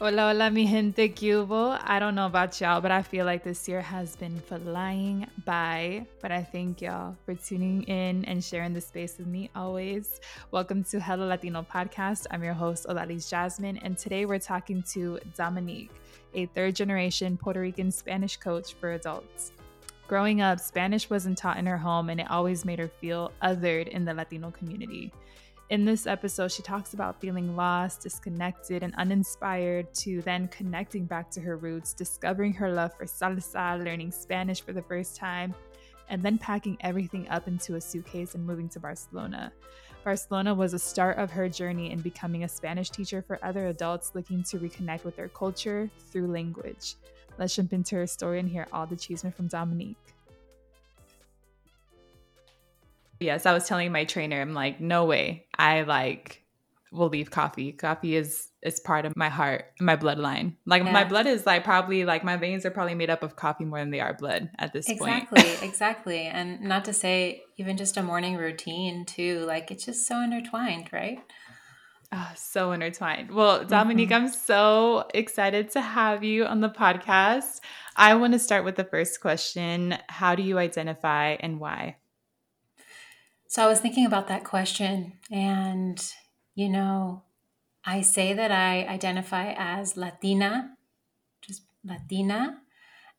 Hola, hola, mi gente cubo. I don't know about y'all, but I feel like this year has been flying by. But I thank y'all for tuning in and sharing the space with me always. Welcome to Hello Latino Podcast. I'm your host, Olalis Jasmine, and today we're talking to Dominique, a third generation Puerto Rican Spanish coach for adults. Growing up, Spanish wasn't taught in her home, and it always made her feel othered in the Latino community. In this episode, she talks about feeling lost, disconnected, and uninspired to then connecting back to her roots, discovering her love for salsa, learning Spanish for the first time, and then packing everything up into a suitcase and moving to Barcelona. Barcelona was a start of her journey in becoming a Spanish teacher for other adults looking to reconnect with their culture through language. Let's jump into her story and hear all the cheeseman from Dominique. Yes, I was telling my trainer, I'm like, no way. I like will leave coffee. Coffee is is part of my heart, my bloodline. Like yeah. my blood is like probably like my veins are probably made up of coffee more than they are blood at this exactly, point. Exactly, exactly. And not to say even just a morning routine too. Like it's just so intertwined, right? Oh, so intertwined. Well, Dominique, mm-hmm. I'm so excited to have you on the podcast. I want to start with the first question. How do you identify and why? So I was thinking about that question, and you know, I say that I identify as Latina, just Latina,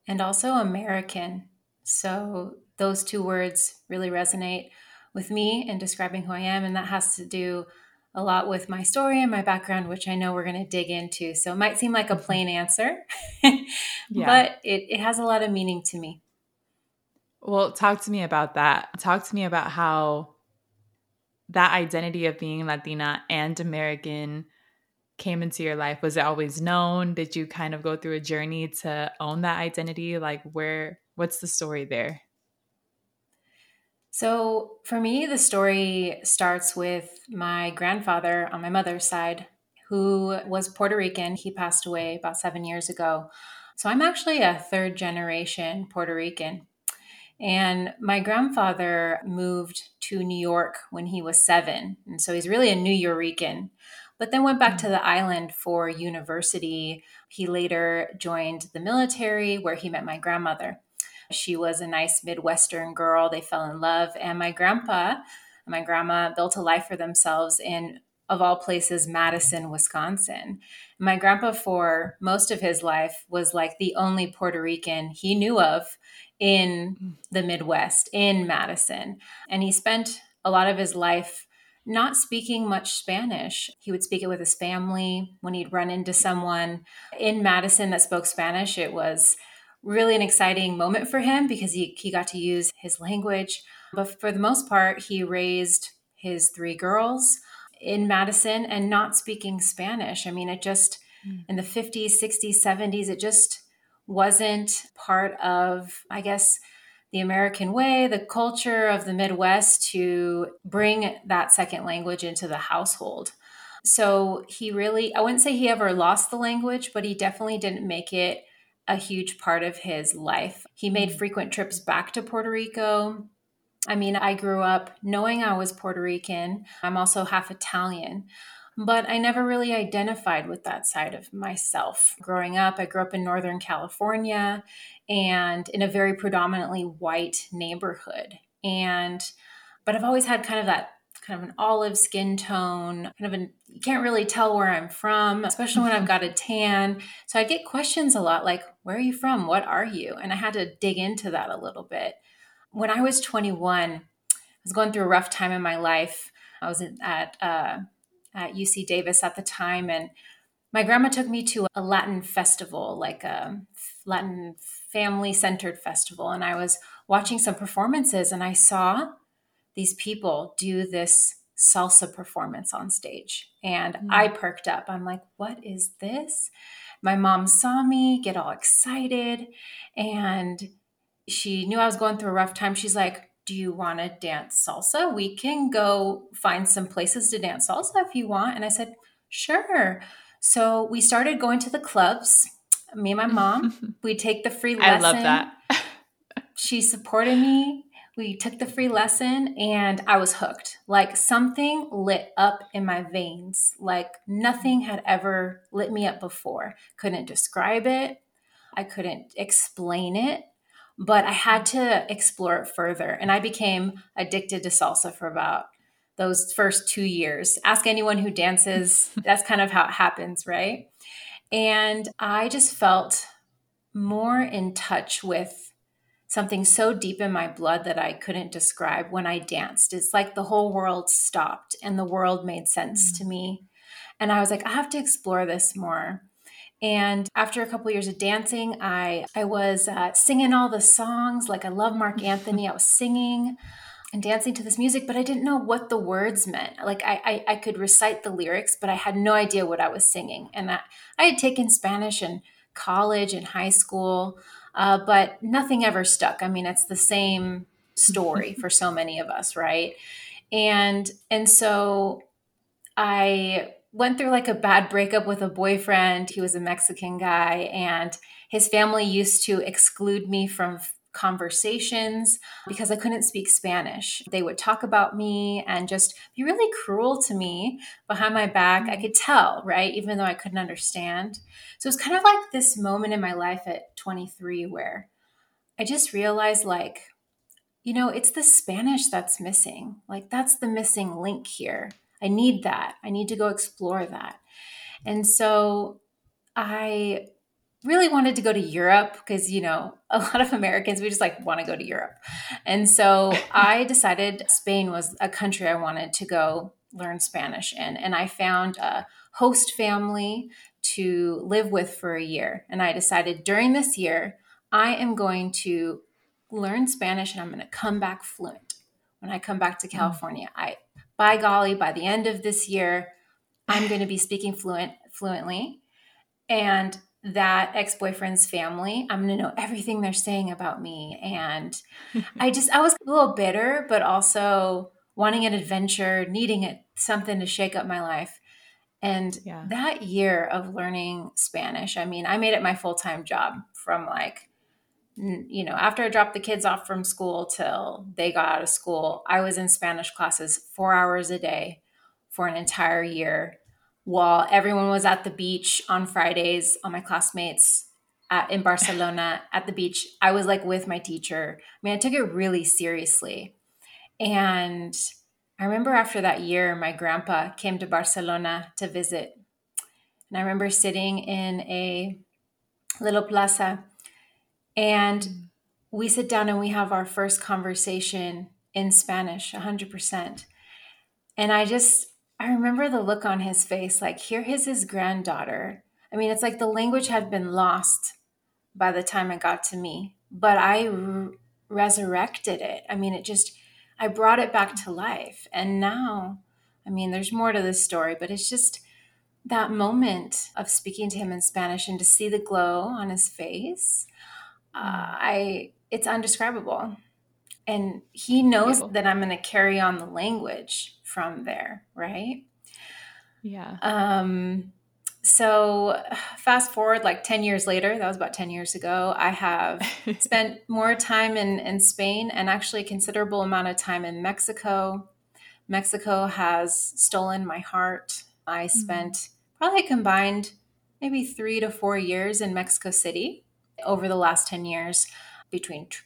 and also American. So those two words really resonate with me in describing who I am, and that has to do a lot with my story and my background, which I know we're going to dig into. So it might seem like a mm-hmm. plain answer, yeah. but it, it has a lot of meaning to me. Well, talk to me about that. Talk to me about how that identity of being Latina and American came into your life. Was it always known? Did you kind of go through a journey to own that identity? Like, where, what's the story there? So, for me, the story starts with my grandfather on my mother's side, who was Puerto Rican. He passed away about seven years ago. So, I'm actually a third generation Puerto Rican. And my grandfather moved to New York when he was seven. And so he's really a Nuyorican, but then went back to the island for university. He later joined the military where he met my grandmother. She was a nice Midwestern girl. They fell in love. And my grandpa and my grandma built a life for themselves in, of all places, Madison, Wisconsin. My grandpa, for most of his life, was like the only Puerto Rican he knew of in mm. the Midwest, in Madison. And he spent a lot of his life not speaking much Spanish. He would speak it with his family when he'd run into someone in Madison that spoke Spanish. It was really an exciting moment for him because he, he got to use his language. But for the most part, he raised his three girls in Madison and not speaking Spanish. I mean, it just, mm. in the 50s, 60s, 70s, it just wasn't part of, I guess, the American way, the culture of the Midwest to bring that second language into the household. So he really, I wouldn't say he ever lost the language, but he definitely didn't make it a huge part of his life. He made mm-hmm. frequent trips back to Puerto Rico. I mean, I grew up knowing I was Puerto Rican. I'm also half Italian but I never really identified with that side of myself. Growing up, I grew up in Northern California and in a very predominantly white neighborhood. And, but I've always had kind of that kind of an olive skin tone, kind of an, you can't really tell where I'm from, especially when I've got a tan. So I get questions a lot like, where are you from? What are you? And I had to dig into that a little bit. When I was 21, I was going through a rough time in my life. I was at, uh, at UC Davis at the time. And my grandma took me to a Latin festival, like a Latin family centered festival. And I was watching some performances and I saw these people do this salsa performance on stage. And mm. I perked up. I'm like, what is this? My mom saw me get all excited and she knew I was going through a rough time. She's like, do you want to dance salsa? We can go find some places to dance salsa if you want. And I said, sure. So we started going to the clubs. Me and my mom, we take the free lesson. I love that. she supported me. we took the free lesson and I was hooked. Like something lit up in my veins, like nothing had ever lit me up before. Couldn't describe it, I couldn't explain it, but I had to explore it further. And I became addicted to salsa for about those first two years. Ask anyone who dances, that's kind of how it happens, right? And I just felt more in touch with something so deep in my blood that I couldn't describe when I danced. It's like the whole world stopped and the world made sense mm-hmm. to me. And I was like, I have to explore this more. And after a couple years of dancing, I I was uh, singing all the songs. Like I love Marc Anthony. I was singing and dancing to this music, but I didn't know what the words meant. Like I, I, I could recite the lyrics, but I had no idea what I was singing. And I, I had taken Spanish in college and high school, uh, but nothing ever stuck. I mean, it's the same story for so many of us, right? And and so I went through like a bad breakup with a boyfriend. He was a Mexican guy, and his family used to exclude me from conversations because I couldn't speak Spanish. They would talk about me and just be really cruel to me behind my back. I mm-hmm. could tell, right? Even though I couldn't understand. So it's kind of like this moment in my life at 23 where I just realized, like, you know, it's the Spanish that's missing. Like, that's the missing link here. I need that. I need to go explore that. And so I really wanted to go to Europe because, you know, a lot of Americans, we just like want to go to Europe. And so I decided Spain was a country I wanted to go learn Spanish in. And I found a host family to live with for a year. And I decided during this year, I am going to learn Spanish and I'm going to come back fluent when I come back to mm. California. I, by golly, by the end of this year, I'm going to be speaking fluent fluently. And that ex-boyfriend's family i'm going to know everything they're saying about me and i just i was a little bitter but also wanting an adventure needing it something to shake up my life and yeah. that year of learning spanish i mean i made it my full-time job from like you know after i dropped the kids off from school till they got out of school i was in spanish classes four hours a day for an entire year while everyone was at the beach on Fridays, all my classmates at, in Barcelona at the beach, I was like with my teacher. I mean, I took it really seriously. And I remember after that year, my grandpa came to Barcelona to visit. And I remember sitting in a little plaza and we sit down and we have our first conversation in Spanish, 100%. And I just, I remember the look on his face like, here is his granddaughter. I mean, it's like the language had been lost by the time it got to me, but I r- resurrected it. I mean, it just, I brought it back to life. And now, I mean, there's more to this story, but it's just that moment of speaking to him in Spanish and to see the glow on his face. Uh, mm. I, it's undescribable and he knows that i'm going to carry on the language from there right yeah um so fast forward like 10 years later that was about 10 years ago i have spent more time in in spain and actually a considerable amount of time in mexico mexico has stolen my heart i mm-hmm. spent mm-hmm. probably combined maybe three to four years in mexico city over the last 10 years between tr-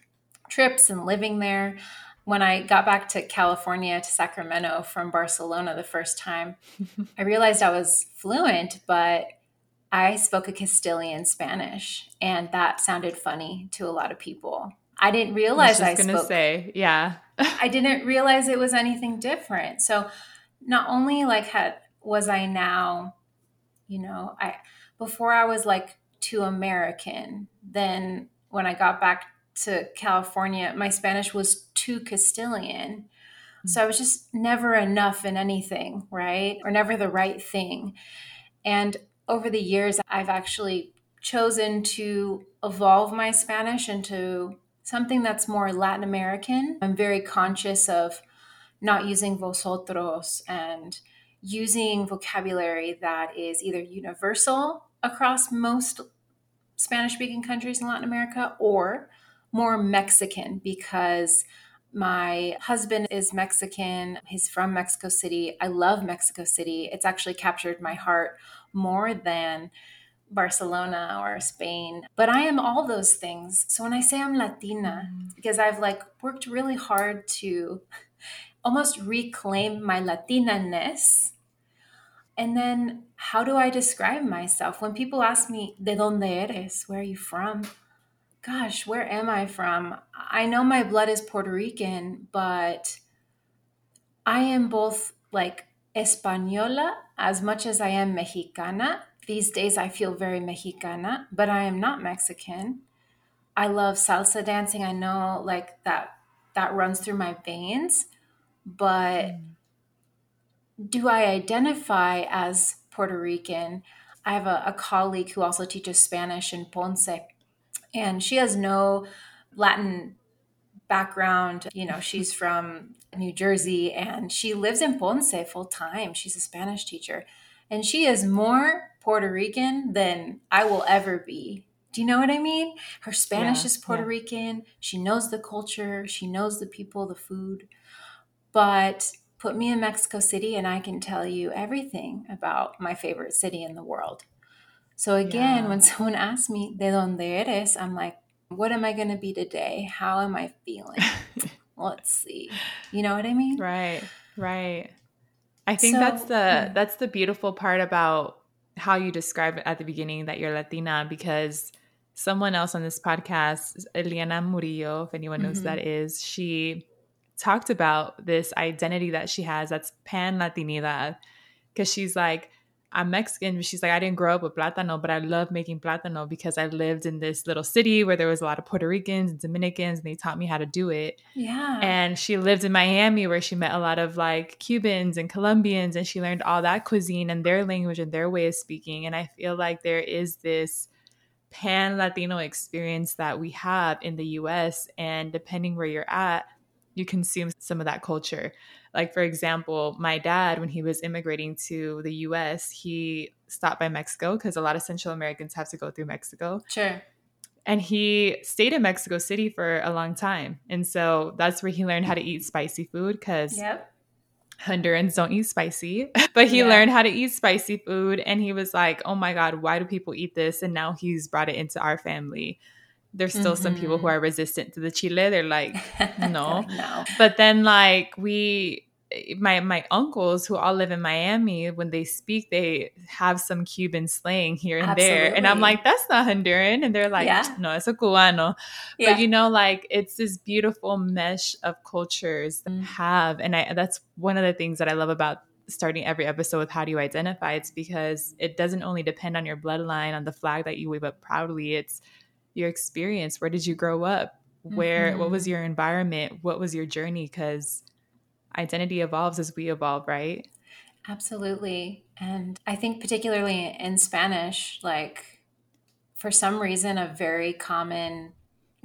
trips and living there. When I got back to California to Sacramento from Barcelona the first time, I realized I was fluent, but I spoke a Castilian Spanish, and that sounded funny to a lot of people. I didn't realize I, was going to Say, yeah. I didn't realize it was anything different. So, not only like had was I now, you know, I before I was like too American. Then when I got back to California, my Spanish was too Castilian. So I was just never enough in anything, right? Or never the right thing. And over the years, I've actually chosen to evolve my Spanish into something that's more Latin American. I'm very conscious of not using vosotros and using vocabulary that is either universal across most Spanish speaking countries in Latin America or more Mexican because My husband is Mexican. He's from Mexico City. I love Mexico City. It's actually captured my heart more than Barcelona or Spain. But I am all those things. So when I say I'm Latina, mm. because I've like worked really hard to almost reclaim my Latina ness. And then how do I describe myself? When people ask me, ¿de dónde eres? Where are you from? Gosh, where am I from? I know my blood is Puerto Rican, but I am both like Española as much as I am Mexicana. These days I feel very Mexicana, but I am not Mexican. I love salsa dancing. I know like that that runs through my veins, but mm. Do I identify as Puerto Rican? I have a, a colleague who also teaches Spanish in Ponce, and she has no Latin background. You know, she's from New Jersey and she lives in Ponce full time. She's a Spanish teacher. And she is more Puerto Rican than I will ever be. Do you know what I mean? Her Spanish yeah, is Puerto yeah. Rican. She knows the culture, she knows the people, the food. But put me in Mexico City and I can tell you everything about my favorite city in the world. So again, yeah. when someone asks me, ¿de dónde eres? I'm like, what am I going to be today? How am I feeling? Let's see. You know what I mean? Right. Right. I think so, that's the yeah. that's the beautiful part about how you describe it at the beginning that you're Latina because someone else on this podcast, Eliana Murillo, if anyone knows mm-hmm. who that is, she talked about this identity that she has that's pan Latinidad because she's like I'm Mexican. She's like, I didn't grow up with plátano, but I love making plátano because I lived in this little city where there was a lot of Puerto Ricans and Dominicans, and they taught me how to do it. Yeah. And she lived in Miami where she met a lot of like Cubans and Colombians, and she learned all that cuisine and their language and their way of speaking. And I feel like there is this pan Latino experience that we have in the US. And depending where you're at, you consume some of that culture. Like, for example, my dad, when he was immigrating to the US, he stopped by Mexico because a lot of Central Americans have to go through Mexico. Sure. And he stayed in Mexico City for a long time. And so that's where he learned how to eat spicy food because yep. Hondurans don't eat spicy, but he yeah. learned how to eat spicy food. And he was like, oh my God, why do people eat this? And now he's brought it into our family there's still mm-hmm. some people who mm-hmm. are resistant to the chile. They're like, no. no. But then like we my my uncles who all live in Miami, when they speak, they have some Cuban slang here and Absolutely. there. And I'm like, that's not Honduran. And they're like, yeah. no, it's a cubano. Yeah. But you know, like it's this beautiful mesh of cultures mm. have. And I that's one of the things that I love about starting every episode with how do you identify it's because it doesn't only depend on your bloodline on the flag that you wave up proudly it's your experience? Where did you grow up? Where mm-hmm. what was mm-hmm. your environment? What was your journey? Because identity evolves as we evolve right? Absolutely. And i think particularly in spanish like for some reason a very common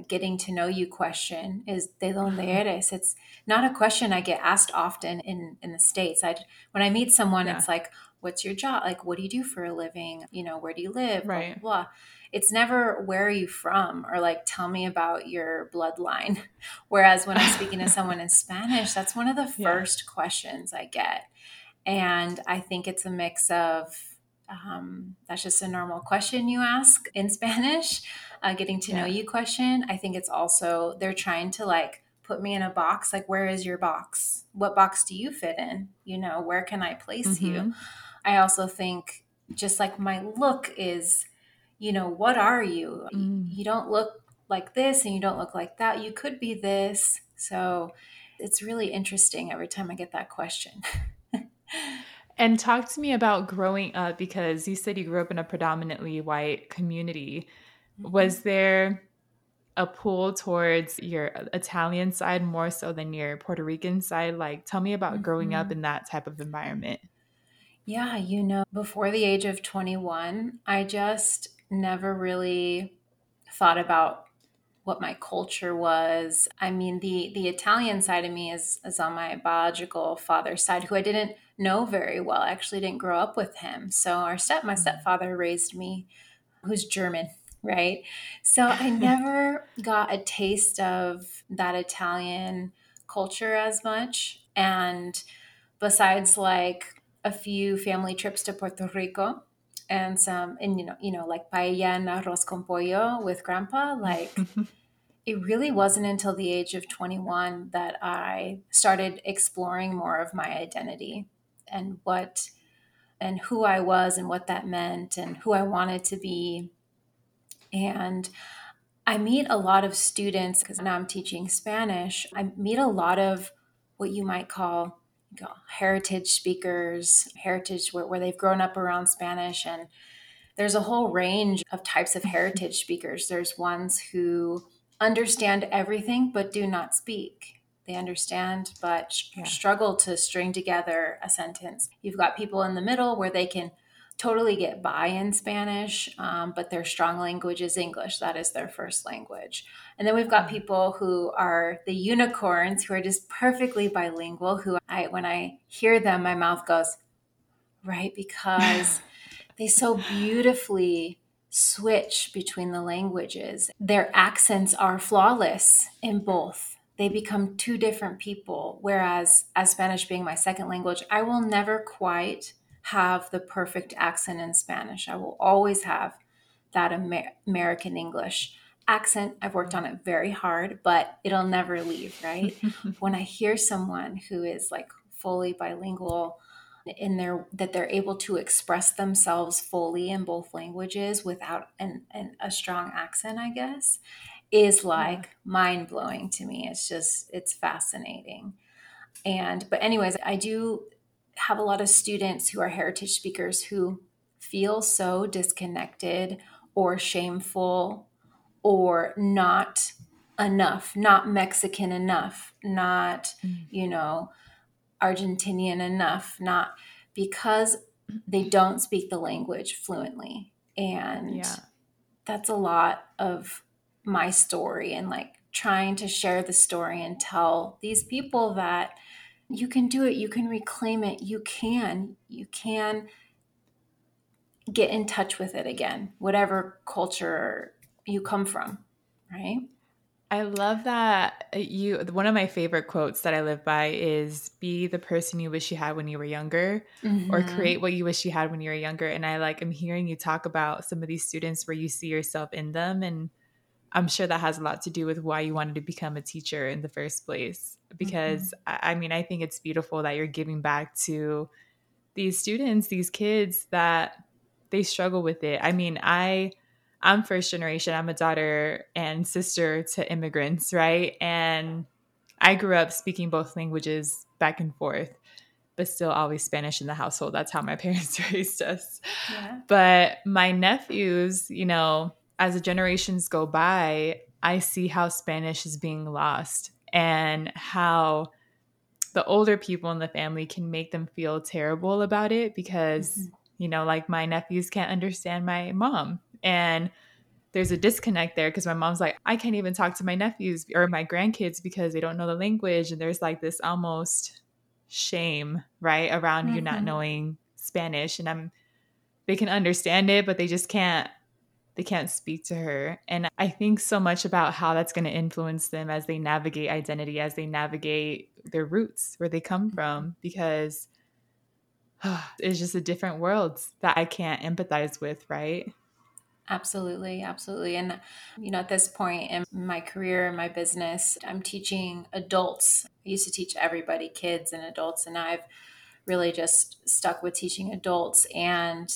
getting to know you question is de donde uh-huh. eres? It's not a question i get asked often in in the states. I when i meet someone yeah. it's like what's your job? Like what do you do for a living? You know where do you live? Right. blah, blah, blah it's never where are you from? or like tell me about your bloodline. Whereas when i'm speaking to someone in spanish that's one of the first yeah. questions i get. And i think it's a mix of um, that's just a normal question you ask in spanish uh, getting to yeah. know you question. I think it's also they're trying to like put me in a box like where is your box? What box do you fit in? You know where can i place mm-hmm. you i also think just like my look is you know, what are you? Mm. You don't look like this and you don't look like that. You could be this. So it's really interesting every time I get that question. and talk to me about growing up because you said you grew up in a predominantly white community. Mm-hmm. Was there a pull towards your Italian side more so than your Puerto Rican side? Like, tell me about mm-hmm. growing up mm-hmm. in that type of environment. Yeah, you know, before the age of 21, I just never really thought about what my culture was. I mean, the the Italian side of me is is on my biological father's side, who I didn't know very well. I actually didn't grow up with him. So our step my mm. stepfather raised me, who's German, right? So I never got a taste of that Italian culture as much. And besides like a few family trips to Puerto Rico and some, and you know, you know, like paella and arroz con pollo with grandpa, like it really wasn't until the age of 21 that I started exploring more of my identity and what and who I was and what that meant and who I wanted to be. And I meet a lot of students because now I'm teaching Spanish. I meet a lot of what you might call you know, heritage speakers, heritage where, where they've grown up around Spanish. And there's a whole range of types of heritage speakers. There's ones who understand everything but do not speak. They understand but yeah. struggle to string together a sentence. You've got people in the middle where they can totally get by in Spanish, um, but their strong language is English. That is their first language. And then we've got mm-hmm. people who are the unicorns who are just perfectly bilingual, who I, when I hear them, my mouth goes, right? Because they so beautifully switch between the languages. Their accents are flawless in both. They become two different people. Whereas, as Spanish being my second language, I will never quite have the perfect accent in Spanish. I will always have that Amer- American English accent. I've worked on it very hard, but it'll never leave, right? when I hear someone who is like fully bilingual in their that they're able to express themselves fully in both languages without an, an a strong accent, I guess, is like yeah. mind blowing to me. It's just it's fascinating. And but anyways, I do have a lot of students who are heritage speakers who feel so disconnected or shameful or not enough, not Mexican enough, not, mm. you know, Argentinian enough, not because they don't speak the language fluently. And yeah. that's a lot of my story and like trying to share the story and tell these people that you can do it. You can reclaim it. You can. You can get in touch with it again whatever culture you come from right? I love that you one of my favorite quotes that I live by is be the person you wish you had when you were younger mm-hmm. or create what you wish you had when you were younger. And I like I'm hearing you talk about some of these students where you see yourself in them and I'm sure that has a lot to do with why you wanted to become a teacher in the first place. Because mm-hmm. I, I mean, I think it's beautiful that you're giving back to these students, these kids that they struggle with it. I mean, I I'm first generation. I'm a daughter and sister to immigrants, right? And I grew up speaking both languages back and forth, but still always Spanish in the household. That's how my parents raised us. Yeah. But my nephews, you know, as the generations go by, I see how Spanish is being lost and how the older people in the family can make them feel terrible about it because, mm-hmm. you know, like my nephews can't understand my mom. And there's a disconnect there because my mom's like, I can't even talk to my nephews or my grandkids because they don't know the language. And there's like this almost shame, right, around mm-hmm. you not mm-hmm. knowing Spanish. And I'm, they can understand it, but they just can't they can't speak to her. And I think so much about how that's going to influence them as they navigate identity, as they navigate their roots, where they come mm-hmm. from, because it's just a different world that I can't empathize with, right? Absolutely, absolutely. And, you know, at this point in my career and my business, I'm teaching adults. I used to teach everybody, kids and adults, and I've really just stuck with teaching adults. And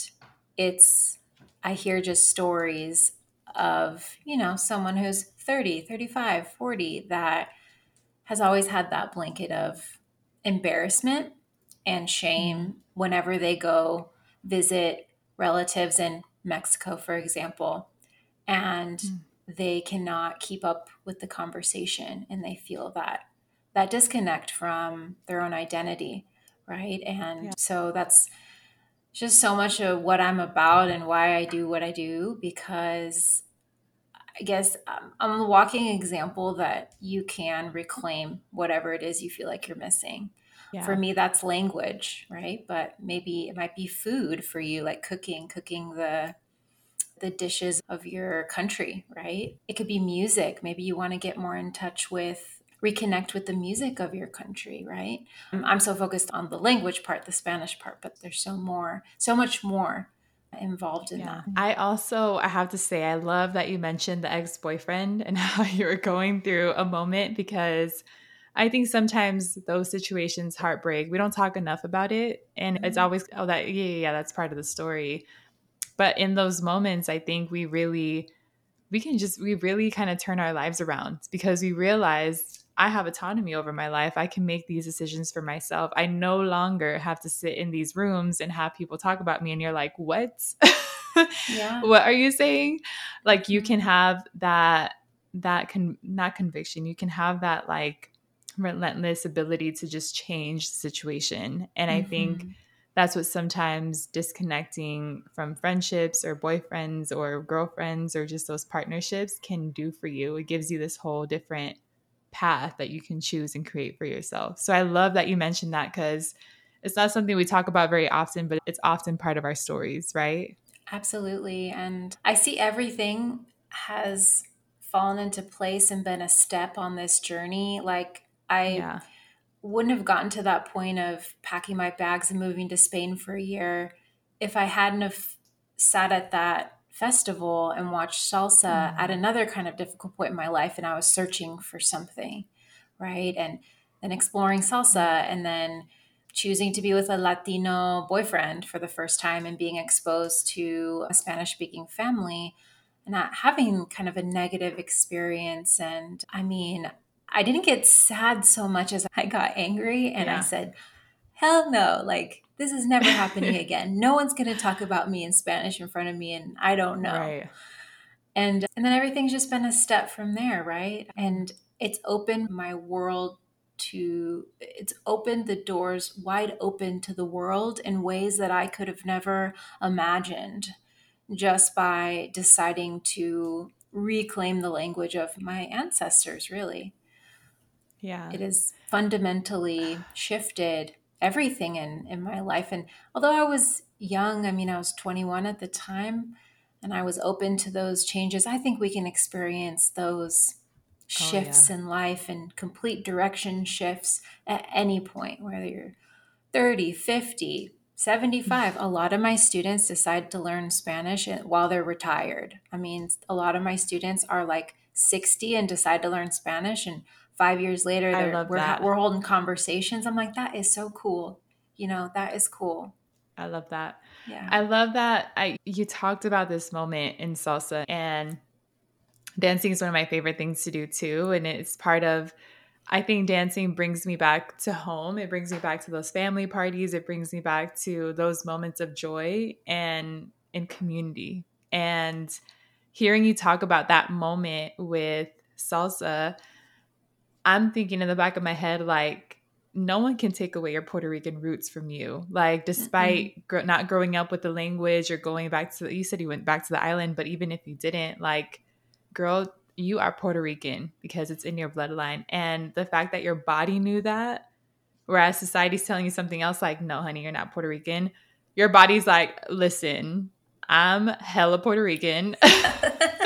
it's I hear just stories of, you know, someone who's 30, 35, 40 that has always had that blanket of embarrassment and shame mm-hmm. whenever they go visit relatives in Mexico, for example, and mm. they cannot keep up with the conversation and they feel that that disconnect from their own identity, right? And yeah. so that's just so much of what I'm about and why I do what I do because I guess um, I'm a walking example that you can reclaim whatever it is you feel like you're missing. Yeah. For me, that's language, right? But maybe it might be food for you, like cooking, cooking the the dishes of your country, right? It could be music. Maybe you want to get more in touch with reconnect with the music of your country, right? I'm so focused on the language part, the Spanish part, but there's so more, so much more involved in yeah. that. I also I have to say I love that you mentioned the ex-boyfriend and how you were going through a moment because I think sometimes those situations heartbreak. We don't talk enough about it and mm-hmm. it's always oh that yeah, yeah, yeah, that's part of the story. But in those moments I think we really we can just we really kind of turn our lives around because we realize I have autonomy over my life. I can make these decisions for myself. I no longer have to sit in these rooms and have people talk about me and you're like, "What? Yeah. what are you saying?" Like you can mm-hmm. have that that can not conviction. You can have that like relentless ability to just change the situation. And mm-hmm. I think mm-hmm. that's what sometimes disconnecting from friendships or boyfriends or girlfriends or just those partnerships can do for you. It gives you this whole different path that you can choose and create for yourself. So I love that you mentioned that because it's not something we talk about very often, but it's often part of our stories, right? Absolutely. And I see everything has fallen into place and been a step on this journey. Like I yeah. wouldn't have gotten to that point of packing my bags and moving to Spain for a year if I hadn't have sat at that festival and watched salsa at mm-hmm. another kind of difficult point in my life and I was searching for something, right? And then exploring salsa and then choosing to be with a Latino boyfriend for the first time and being exposed to a Spanish speaking family and not having kind of a negative experience. And I mean, I didn't get sad so much as I got angry and yeah. I said, hell no, like this is never happening again. No one's going to talk about me in Spanish in front of me and I don't know. Right. And and then everything's just been a step from there, right? And it's opened my world to it's opened the doors wide open to the world in ways that I could have never imagined just by deciding to reclaim the language of my ancestors really. Yeah. It has fundamentally shifted everything in in my life. And although i was young i mean i was 21 at the time and i was open to those changes i think we can experience those shifts oh, yeah. in life and complete direction shifts at any point whether you're 30 50 75 a lot of my students decide to learn spanish while they're retired. I mean a lot of my students are like 60 and decide to learn spanish and five years later we're, that. we're holding conversations i'm like that is so cool you know that is cool i love that yeah i love that i you talked about this moment in salsa and dancing is one of my favorite things to do too and it's part of I think dancing brings me back to home. It brings me back to those family parties. It brings me back to those moments of joy and in community. And hearing you talk about that moment with salsa, I'm thinking in the back of my head, like, no one can take away your Puerto Rican roots from you. Like, despite gr- not growing up with the language or going back to, the, you said you went back to the island, but even if you didn't, like, girl, you are Puerto Rican because it's in your bloodline. And the fact that your body knew that, whereas society's telling you something else, like, no, honey, you're not Puerto Rican, your body's like, listen, I'm hella Puerto Rican.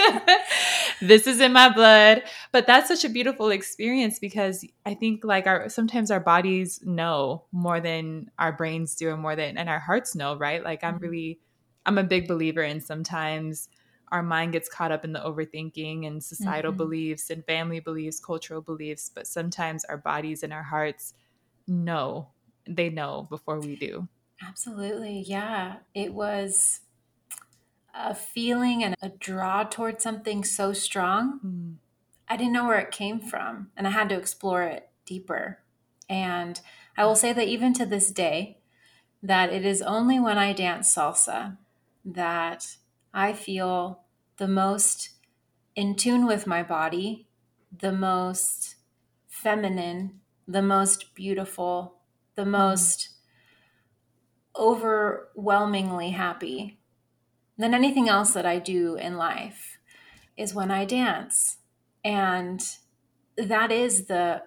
this is in my blood. But that's such a beautiful experience because I think like our sometimes our bodies know more than our brains do and more than and our hearts know, right? Like I'm mm-hmm. really I'm a big believer in sometimes our mind gets caught up in the overthinking and societal mm-hmm. beliefs and family beliefs, cultural beliefs, but sometimes our bodies and our hearts know. They know before we do. Absolutely. Yeah. It was a feeling and a draw towards something so strong. Mm. I didn't know where it came from, and I had to explore it deeper. And I will say that even to this day, that it is only when I dance salsa that I feel the most in tune with my body, the most feminine, the most beautiful, the mm. most overwhelmingly happy than anything else that I do in life is when I dance. And that is the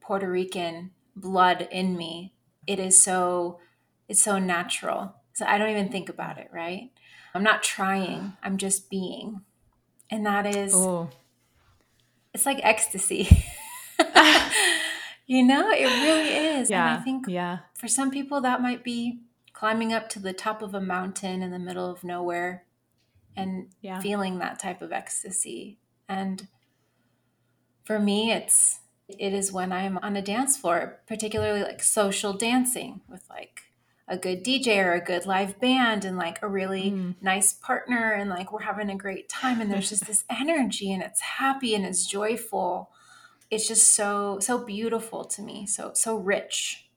Puerto Rican blood in me. It is so it's so natural. So I don't even think about it, right? I'm not trying. I'm just being. And that is Ooh. it's like ecstasy. You know, it really is. Yeah. And I think yeah. for some people, that might be climbing up to the top of a mountain in the middle of nowhere and Yeah. feeling that type of ecstasy. And for me, it's it is when I'm on a dance floor, particularly like social dancing with like a good DJ or a good live band and like a really Mm. nice partner and like we're having a great time and there's just this energy and it's happy and it's joyful. It's just so so beautiful to me. So so rich.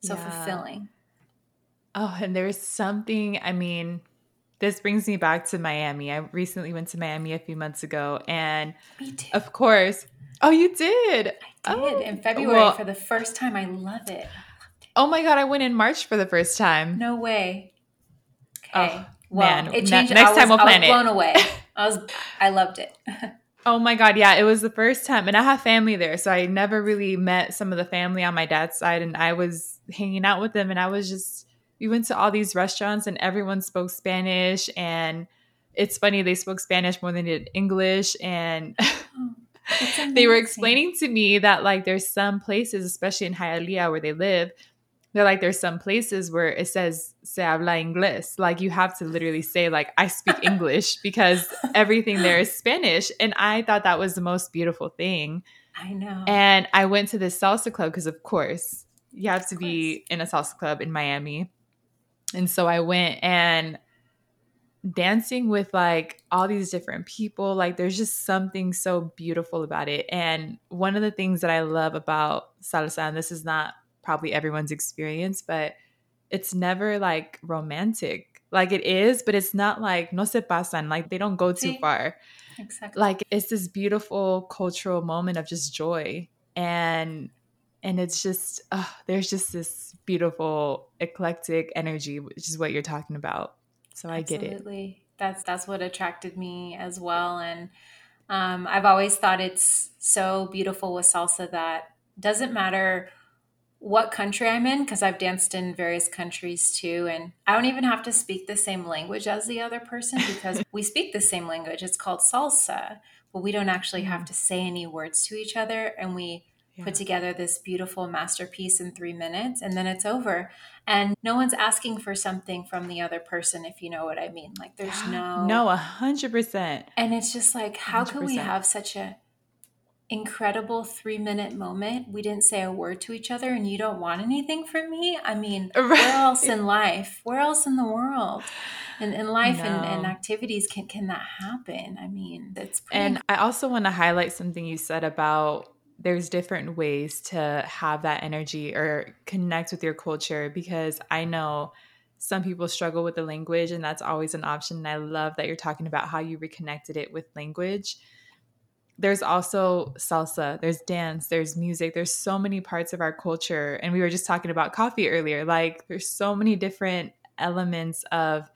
So Yeah. fulfilling. Oh, and there's something, I mean, this brings me back to Miami. I recently went to Miami a few months ago, and Me too. of course, oh, you did. I did Oh, in February well- for the first time. I love it. Oh my God, I went in March for the first time. No way. Oh, okay. Oh, well, man. it Ne- changed. next I time was, we'll I was plan it. blown away. I was. I loved it. Oh my God, yeah, it was the first time. And I have family there. So I never really met some of the family on my dad's side. And I was hanging out with them. And I was just, we went to all these restaurants and everyone spoke Spanish. And it's funny, they spoke Spanish more than they did English. And they were explaining to me that like there's some places, especially in Hialeah where they live, they're like there's some places where it says se habla inglés. Like you have to literally say like I speak English because everything there is Spanish. And I thought that was the most beautiful thing. I know. And I went to this salsa club because of course you have to be in a salsa club in Miami. And so I went and dancing with like all these different people like there's just something so beautiful about it. And one of the things that i love about salsa and this is not probably everyone's experience but it's never like romantic. Like it is but it's not like no se pasan like they don't go too far. Exactly. like it's this beautiful cultural moment of just joy. And and it's just uh, there's just this beautiful eclectic energy which is what you're talking about so i get it That's that's what attracted me as well. And um, I've always thought it's so beautiful with salsa that doesn't matter what country I'm in because I've danced in various countries too, and I don't even have to speak the same language as the other person because we speak the same language. It's called salsa, but we don't actually have Mm. to say any words to each other, and we Yeah. put together this beautiful masterpiece in three minutes and then it's over. And no one's asking for something from the other person if you know what i mean. Like there's no no a hundred percent. And it's just like how could we have such a incredible three minute moment? We didn't say a word to each other and you don't want anything from me? I mean where else in life? Where else in the world? And in life and, and activities can can that happen? I mean that's pretty And I also want to highlight something you said about there's different ways to have that energy or connect with your culture because I know some people struggle with the language and that's always an option. And I love that you're talking about how you reconnected it with language. There's also salsa, there's dance, there's music, there's so many parts of our culture. And we were just talking about coffee earlier. Like there's so many different elements of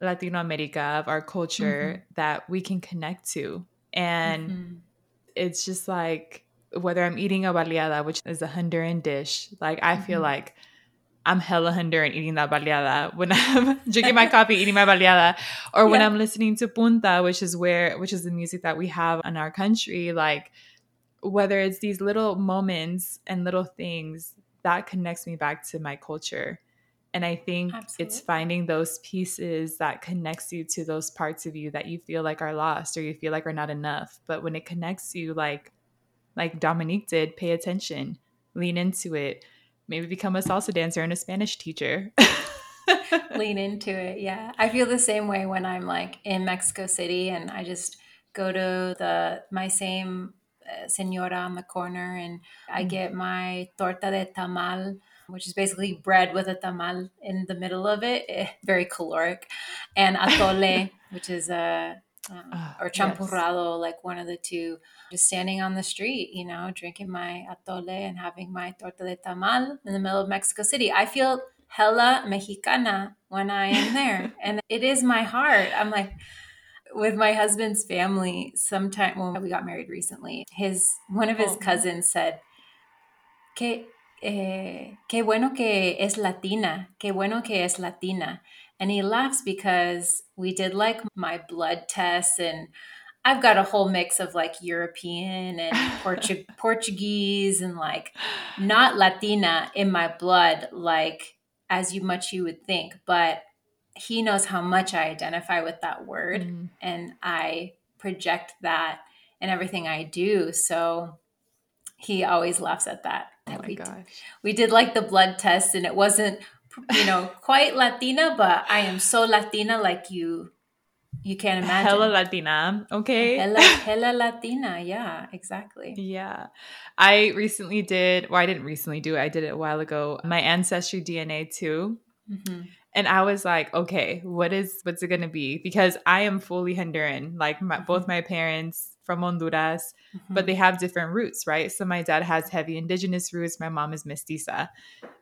Latino America, of our culture that we can connect to. And Mhm. it's just like whether I'm eating a baleada, which is a Honduran dish, like I feel Mhm. like I'm hella Honduran eating that baleada when I'm drinking my coffee, eating my baleada, or when I'm listening to punta, which is where which is the music that we have in our country. Like whether it's these little moments and little things that connects me back to my culture. And I think it's finding those pieces that connects you to those parts of you that you feel like are lost or you feel like are not enough. But when it connects you like like Dominique did, pay attention, lean into it, maybe become a salsa dancer and a Spanish teacher. lean into it. Yeah. I feel the same way when I'm like in Mexico City and I just go to the my same uh, senora on the corner and I Mm. get my torta de tamal, which is basically bread with a tamal in the middle of it, eh, very caloric, and atole, which is a um, Ah, or yes. champurrado, like one of the two. Just standing on the street, you know, drinking my atole and having my torta de tamal in the middle of Mexico City. I feel hella mexicana when I am there. and it is my heart. I'm like, with my husband's family, sometime when we got married recently, his one of his Oh. cousins said, que, eh, qué bueno que es latina, qué bueno que es latina. And he laughs because we did like my blood tests and I've got a whole mix of like European and Portu- Portuguese and like not Latina in my blood, like as you much you would think, but he knows how much I identify with that word mm. and I project that in everything I do. So he always laughs at that. Oh my we, gosh. we did like the blood test and it wasn't, you know, quite Latina, but I am so Latina like you you can't imagine. Hella Latina. Okay. Hella, hella Latina. Yeah, exactly. Yeah. I recently did, well, I didn't recently do it. I did it a while ago. My ancestry DNA too. Mm-hmm. And I was like, okay, what is, what's it going to be? Because I am fully Honduran. Like my, mm-hmm. both my parents from Honduras, mm-hmm. but they have different roots, right? So my dad has heavy indigenous roots. My mom is mestiza.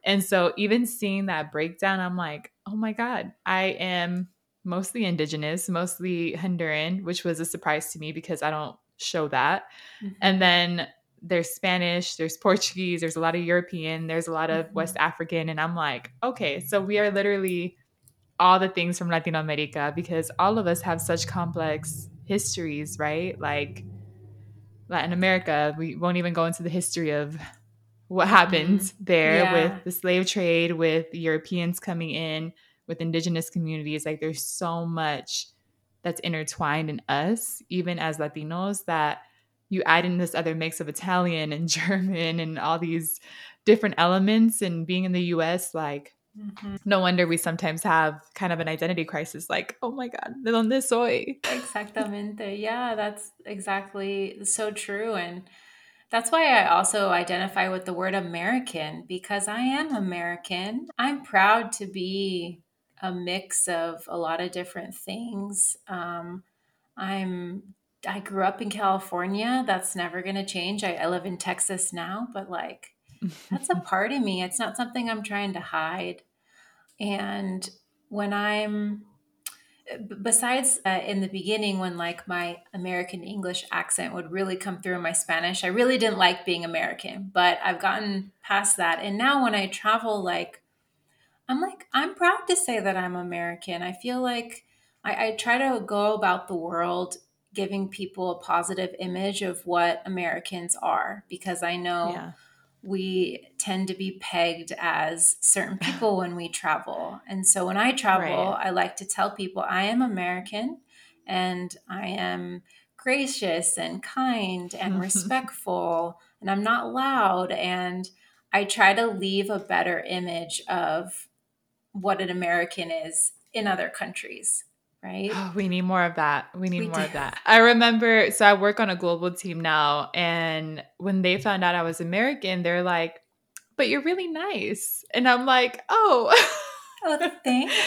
And so even seeing that breakdown, I'm like, oh my God, I am mostly indigenous, mostly Honduran, which was a surprise to me because I don't show that. Mm-hmm. And then there's Spanish, there's Portuguese, there's a lot of European, there's a lot of mm-hmm. West African. And I'm like, okay, so we are literally all the things from Latin America because all of us have such complex histories, right? Like Latin America, we won't even go into the history of what happened mm-hmm. there yeah. with the slave trade, with Europeans coming in with indigenous communities like there's so much that's intertwined in us even as latinos that you add in this other mix of italian and german and all these different elements and being in the us like mm-hmm. no wonder we sometimes have kind of an identity crisis like oh my god de donde soy exactamente yeah that's exactly so true and that's why I also identify with the word American because I am American. I'm proud to be a mix of a lot of different things. Um, I'm I grew up in California. That's never going to change. I, I live in Texas now, but like that's a part of me. It's not something I'm trying to hide. And when I'm besides uh, in the beginning when like my american english accent would really come through in my spanish i really didn't like being american but i've gotten past that and now when i travel like I'm like, I'm proud to say that I'm American. I feel like I, I try to go about the world giving people a positive image of what Americans are because I know yeah. we tend to be pegged as certain people when we travel. And so when I travel, right. I like to tell people I am American and I am gracious and kind and respectful and I'm not loud and I try to leave a better image of what an American is in other countries, right? Oh, we need more of that. We need we more do. of that. I remember, so I work on a global team now, and when they found out I was American, they're like, but you're really nice. And I'm like, oh. oh, thanks.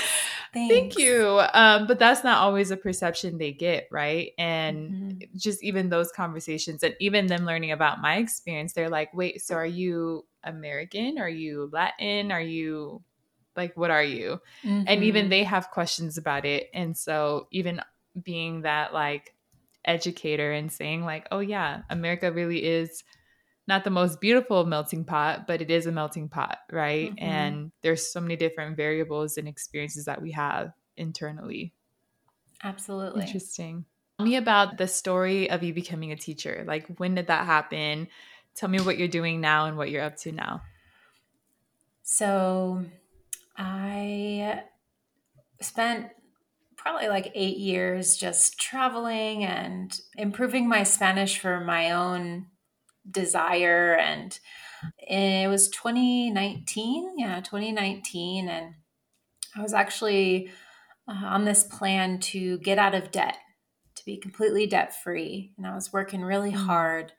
Thanks. Thank you. Um, but that's not always a perception they get, right? And mm-hmm. just even those conversations and even them learning about my experience, they're like, wait, so are you American? Are you Latin? Are you like what are you? Mm-hmm. and even mm-hmm. they have questions about it. And so even being that like educator and saying like oh yeah america really is not the most beautiful melting pot but it is a melting pot right? Mm-hmm. and there's so many different variables and experiences that we have internally. Absolutely. Interesting. Tell me about the story of you becoming a teacher. Like when did that happen? Tell me what you're doing now and what you're up to now. So I spent probably like eight years just traveling and improving my Spanish for my own desire. And it was 2019. Yeah, 2019. And I was actually uh, on this plan to get out of debt, to be completely debt free. And I was working really mm. hard.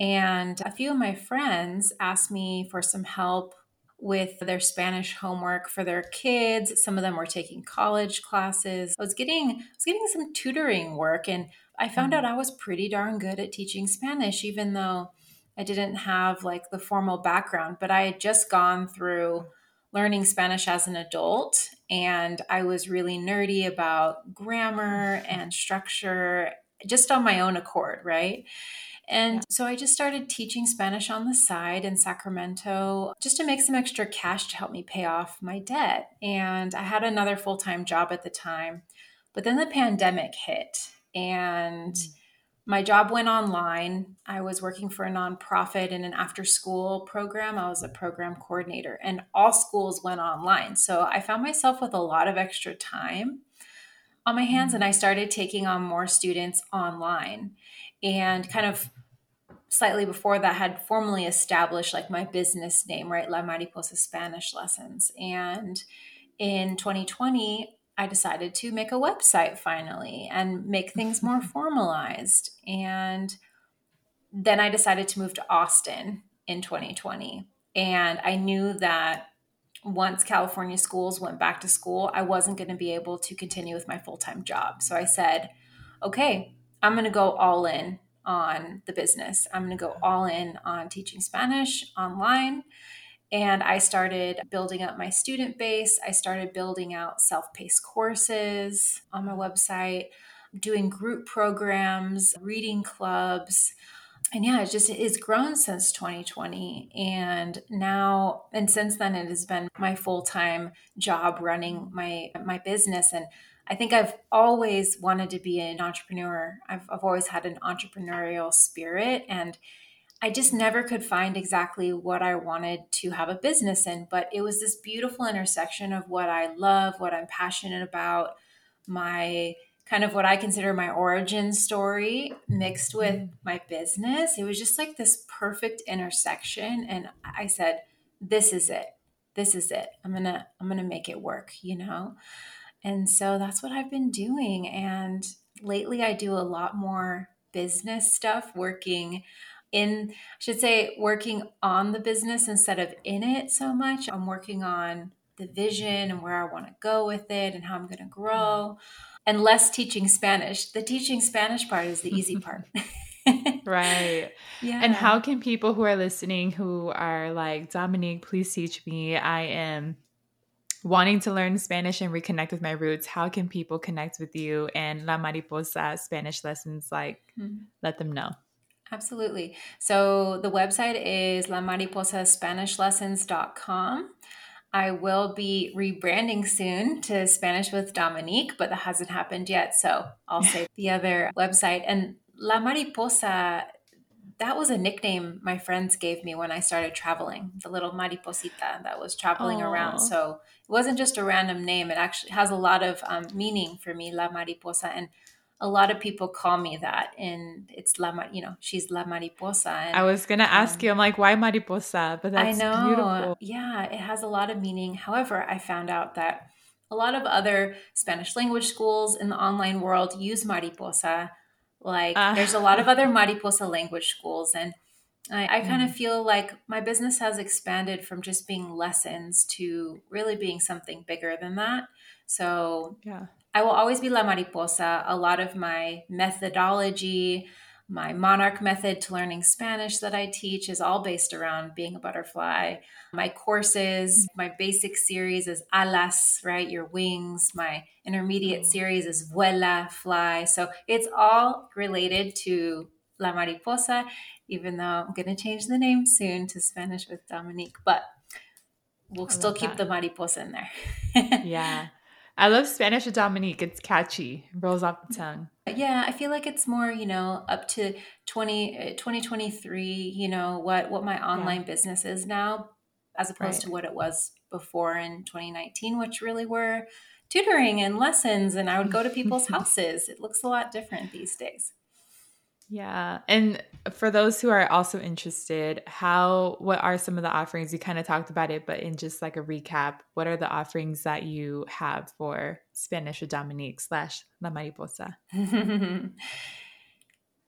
And a few of my friends asked me for some help with their Spanish homework for their kids. Some of them were taking college classes. I was getting I was getting some tutoring work and I found mm-hmm. out I was pretty darn good at teaching Spanish even though I didn't have like the formal background, but I had just gone through learning Spanish as an adult and I was really nerdy about grammar and structure just on my own accord, right? And yeah. so I just started teaching Spanish on the side in Sacramento just to make some extra cash to help me pay off my debt. And I had another full time job at the time. But then the pandemic hit and mm. my job went online. I was working for a nonprofit in an after school program. I was a program coordinator, and all schools went online. So I found myself with a lot of extra time on my hands, and I started taking on more students online. And kind of slightly before that, had formally established like my business name, right? La Mariposa Spanish Lessons. And in 2020, I decided to make a website finally and make things more formalized. And then I decided to move to Austin in 2020. And I knew that once California schools went back to school, I wasn't going to be able to continue with my full time job. So I said, okay, I'm going to go all in on the business. I'm going to go all in on teaching Spanish online and I started building up my student base. I started building out self paced courses on my website, doing group programs, reading clubs. And yeah, it just it's grown since 2020. And now and since then it has been my full-time job running my my business. And I think I've always wanted to be an entrepreneur. I've, I've always had an entrepreneurial spirit and I just never could find exactly what I wanted to have a business in, but it was this beautiful intersection of what I love, what I'm passionate about, my kind of what I consider my origin story mixed with mm-hmm. my business. It was just like this perfect intersection and I said, this is it. This is it. I'm going to I'm going to make it work, you know. And so that's what I've been doing and lately I do a lot more business stuff working in, I should say, working on the business instead of in it so much. I'm working on the vision and where I want to go with it and how I'm going to grow, and less teaching Spanish. The teaching Spanish part is the easy part. right. Yeah. And how can people who are listening who are like, Dominique, please teach me? I am wanting to learn Spanish and reconnect with my roots. How can people connect with you and La Mariposa Spanish lessons? Like, mm-hmm. let them know. Absolutely. So the website is La Mariposa Spanish lamariposaspanishlessons.com. I will be rebranding soon to Spanish with Dominique, but that hasn't happened yet. So I'll say the other website. And La Mariposa, that was a nickname my friends gave me when I started traveling, the little mariposita that was traveling Aww. around. So wasn't just a random name, it actually has a lot of um, meaning for me, La Mariposa. And a lot of people call me that and it's la you know she's la mariposa and, i was gonna ask um, you i'm like why mariposa? But that's I know, beautiful. Yeah it has a lot of meaning. However i found out that a lot of other spanish language schools in the online world use mariposa. Like uh, there's a lot of other mariposa language schools and I, I kind of mm. feel like my business has expanded from just being lessons to really being something bigger than that. So yeah, I will always be La Mariposa. A lot of my methodology, my monarch method to learning Spanish that I teach is all based around being a butterfly. My courses, my basic series is alas, right? Your wings. My intermediate series is vuela, fly. So it's all related to La Mariposa, even though I'm going to change the name soon to Spanish with Dominique, but we'll still keep that. the Mariposa in there. yeah. I love Spanish with Dominique. It's catchy, rolls off the tongue. Yeah, I feel like it's more, you know, up to 20, uh, 2023, you know, what, what my online yeah. business is now, as opposed right. to what it was before in 2019, which really were tutoring and lessons. And I would go to people's houses. It looks a lot different these days. Yeah. And for those who are also interested, how what are some of the offerings? You kind of talked about it, but in just like a recap, what are the offerings that you have for Spanish Dominique slash La Mariposa?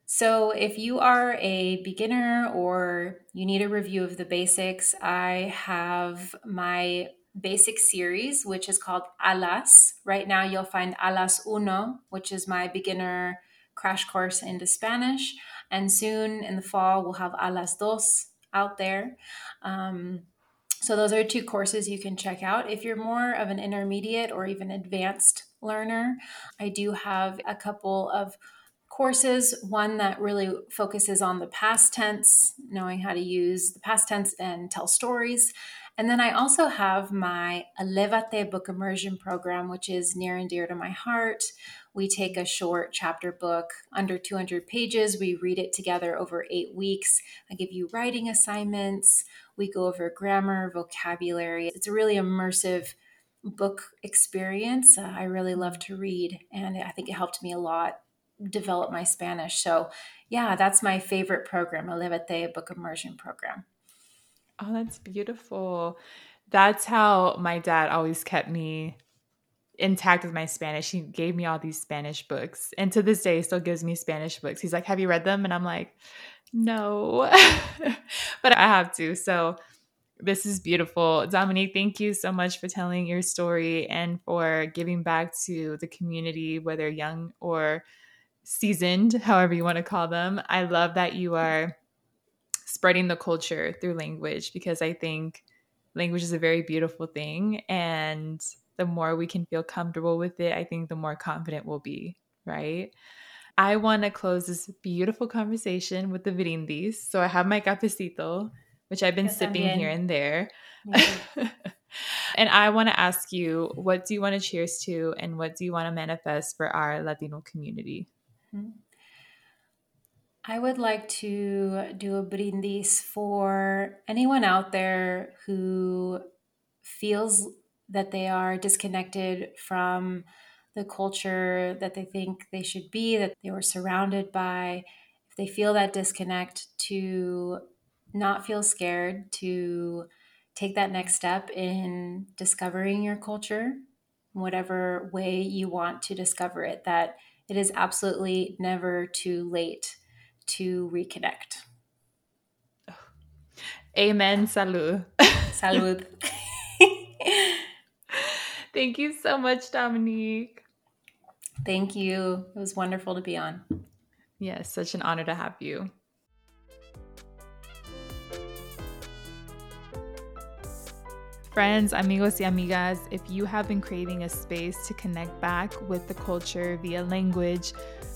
so if you are a beginner or you need a review of the basics, I have my basic series, which is called Alas. Right now you'll find Alas Uno, which is my beginner crash course into Spanish. And soon in the fall, we'll have Alas Dos out there. Um, so those are two courses you can check out. If you're more of an intermediate or even advanced learner, I do have a couple of courses. One that really focuses on the past tense, knowing how to use the past tense and tell stories. And then I also have my Elevate book immersion program, which is near and dear to my heart, We take a short chapter book under 200 pages. We read it together over eight weeks. I give you writing assignments. We go over grammar, vocabulary. It's a really immersive book experience. Uh, I really love to read, and I think it helped me a lot develop my Spanish. So, yeah, that's my favorite program, Elevate Book Immersion Program. Oh, that's beautiful. That's how my dad always kept me intact with my Spanish. He gave me all these Spanish books, and to this day, still gives me Spanish books. He's like, "Have you read them?" And I'm like, "No," but I have to. So this is beautiful, Dominique. Thank you so much for telling your story and for giving back to the community, whether young or seasoned, however you want to call them. I love that you are spreading the culture through language because I think language is a very beautiful thing and the more we can feel comfortable with it, I think the more confident we'll be, right? I want to close this beautiful conversation with the brindis. So I have my cafecito, which I've been sipping here and there. and I want to ask you, what do you want to cheers to and what do you want to manifest for our Latino community? Mm-hmm. I would like to do a brindis for anyone out there who feels that they are disconnected from the culture that they think they should be, that they were surrounded by. If they feel that disconnect, to not feel scared, to take that next step in discovering your culture, whatever way you want to discover it, that it is absolutely never too late to reconnect. Amen. Salud. Salud. Thank you so much, Dominique. Thank you. It was wonderful to be on. Yes, such an honor to have you. Friends, amigos y amigas, if you have been craving a space to connect back with the culture via language,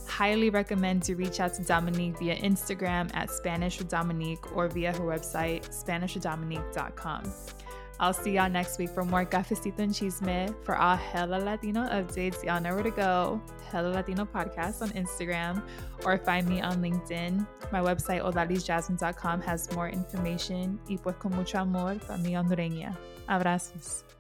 highly recommend to reach out to Dominique via Instagram at Spanish with Dominique or via her website, SpanishWithDominique.com. I'll see y'all next week for more Cafecito and Chisme. For all Hella Latino updates, y'all know where to go. Hella Latino Podcast on Instagram or find me on LinkedIn. My website, odalisjasmine.com, has more information. Y pues con mucho amor, familia hondureña. Abrazos.